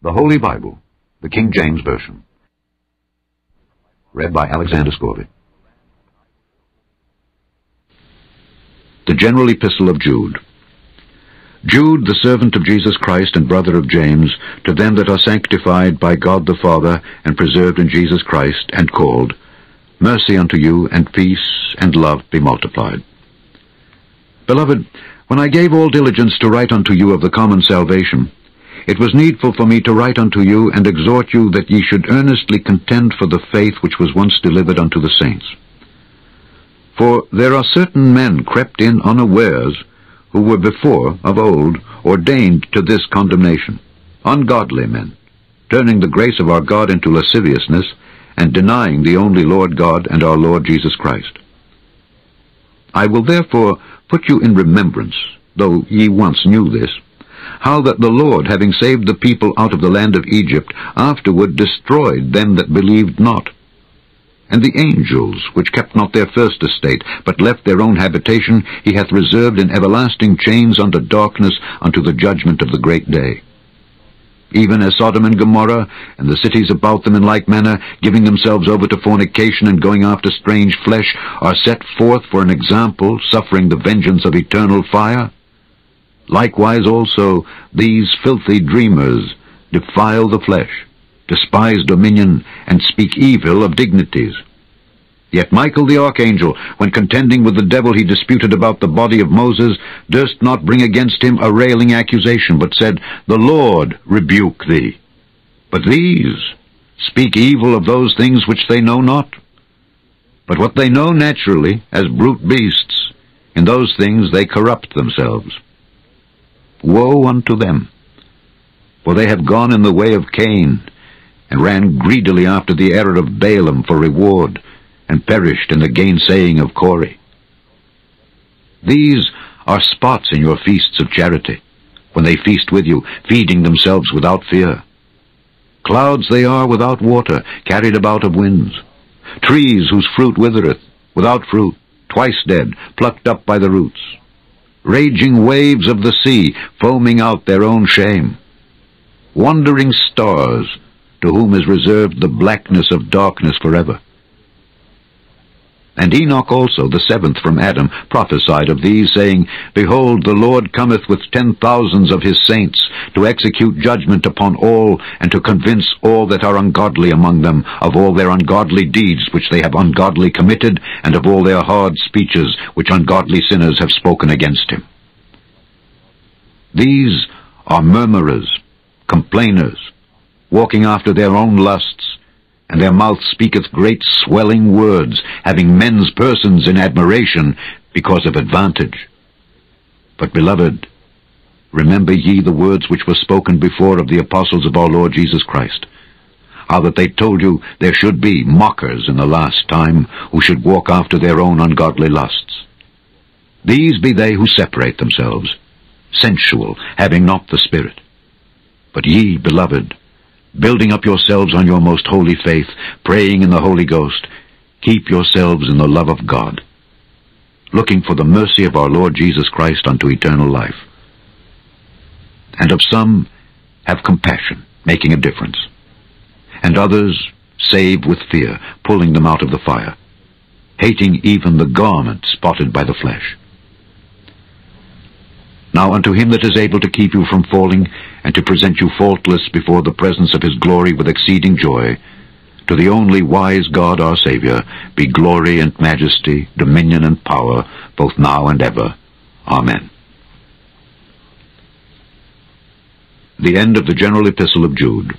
The Holy Bible, the King James Version. Read by Alexander Scourby. The General Epistle of Jude. Jude, the servant of Jesus Christ and brother of James, to them that are sanctified by God the Father and preserved in Jesus Christ and called, mercy unto you and peace and love be multiplied. Beloved, when I gave all diligence to write unto you of the common salvation, it was needful for me to write unto you and exhort you that ye should earnestly contend for the faith which was once delivered unto the saints. For there are certain men crept in unawares, who were before, of old, ordained to this condemnation, ungodly men, turning the grace of our God into lasciviousness, and denying the only Lord God and our Lord Jesus Christ. I will therefore put you in remembrance, though ye once knew this, how that the Lord, having saved the people out of the land of Egypt, afterward destroyed them that believed not. And the angels, which kept not their first estate, but left their own habitation, he hath reserved in everlasting chains unto darkness, unto the judgment of the great day. Even as Sodom and Gomorrah, and the cities about them in like manner, giving themselves over to fornication and going after strange flesh, are set forth for an example, suffering the vengeance of eternal fire, Likewise also these filthy dreamers defile the flesh, despise dominion, and speak evil of dignities. Yet Michael the archangel, when contending with the devil he disputed about the body of Moses, durst not bring against him a railing accusation, but said, The Lord rebuke thee. But these speak evil of those things which they know not. But what they know naturally, as brute beasts, in those things they corrupt themselves. Woe unto them! For they have gone in the way of Cain, and ran greedily after the error of Balaam for reward, and perished in the gainsaying of Core. These are spots in your feasts of charity, when they feast with you, feeding themselves without fear. Clouds they are without water, carried about of winds. Trees whose fruit withereth, without fruit, twice dead, plucked up by the roots raging waves of the sea, foaming out their own shame. Wandering stars, to whom is reserved the blackness of darkness forever. And Enoch also, the seventh from Adam, prophesied of these, saying, Behold, the Lord cometh with ten thousands of his saints, to execute judgment upon all, and to convince all that are ungodly among them of all their ungodly deeds which they have ungodly committed, and of all their hard speeches which ungodly sinners have spoken against him. These are murmurers, complainers, walking after their own lusts, and their mouth speaketh great swelling words, having men's persons in admiration because of advantage. But, beloved, remember ye the words which were spoken before of the apostles of our Lord Jesus Christ, how that they told you there should be mockers in the last time, who should walk after their own ungodly lusts. These be they who separate themselves, sensual, having not the Spirit. But ye, beloved, building up yourselves on your most holy faith, praying in the Holy Ghost, keep yourselves in the love of God, looking for the mercy of our Lord Jesus Christ unto eternal life. And of some have compassion, making a difference, and others save with fear, pulling them out of the fire, hating even the garment spotted by the flesh. Now unto him that is able to keep you from falling, and to present you faultless before the presence of his glory with exceeding joy, to the only wise God our Saviour, be glory and majesty, dominion and power, both now and ever. Amen. The end of the General Epistle of Jude.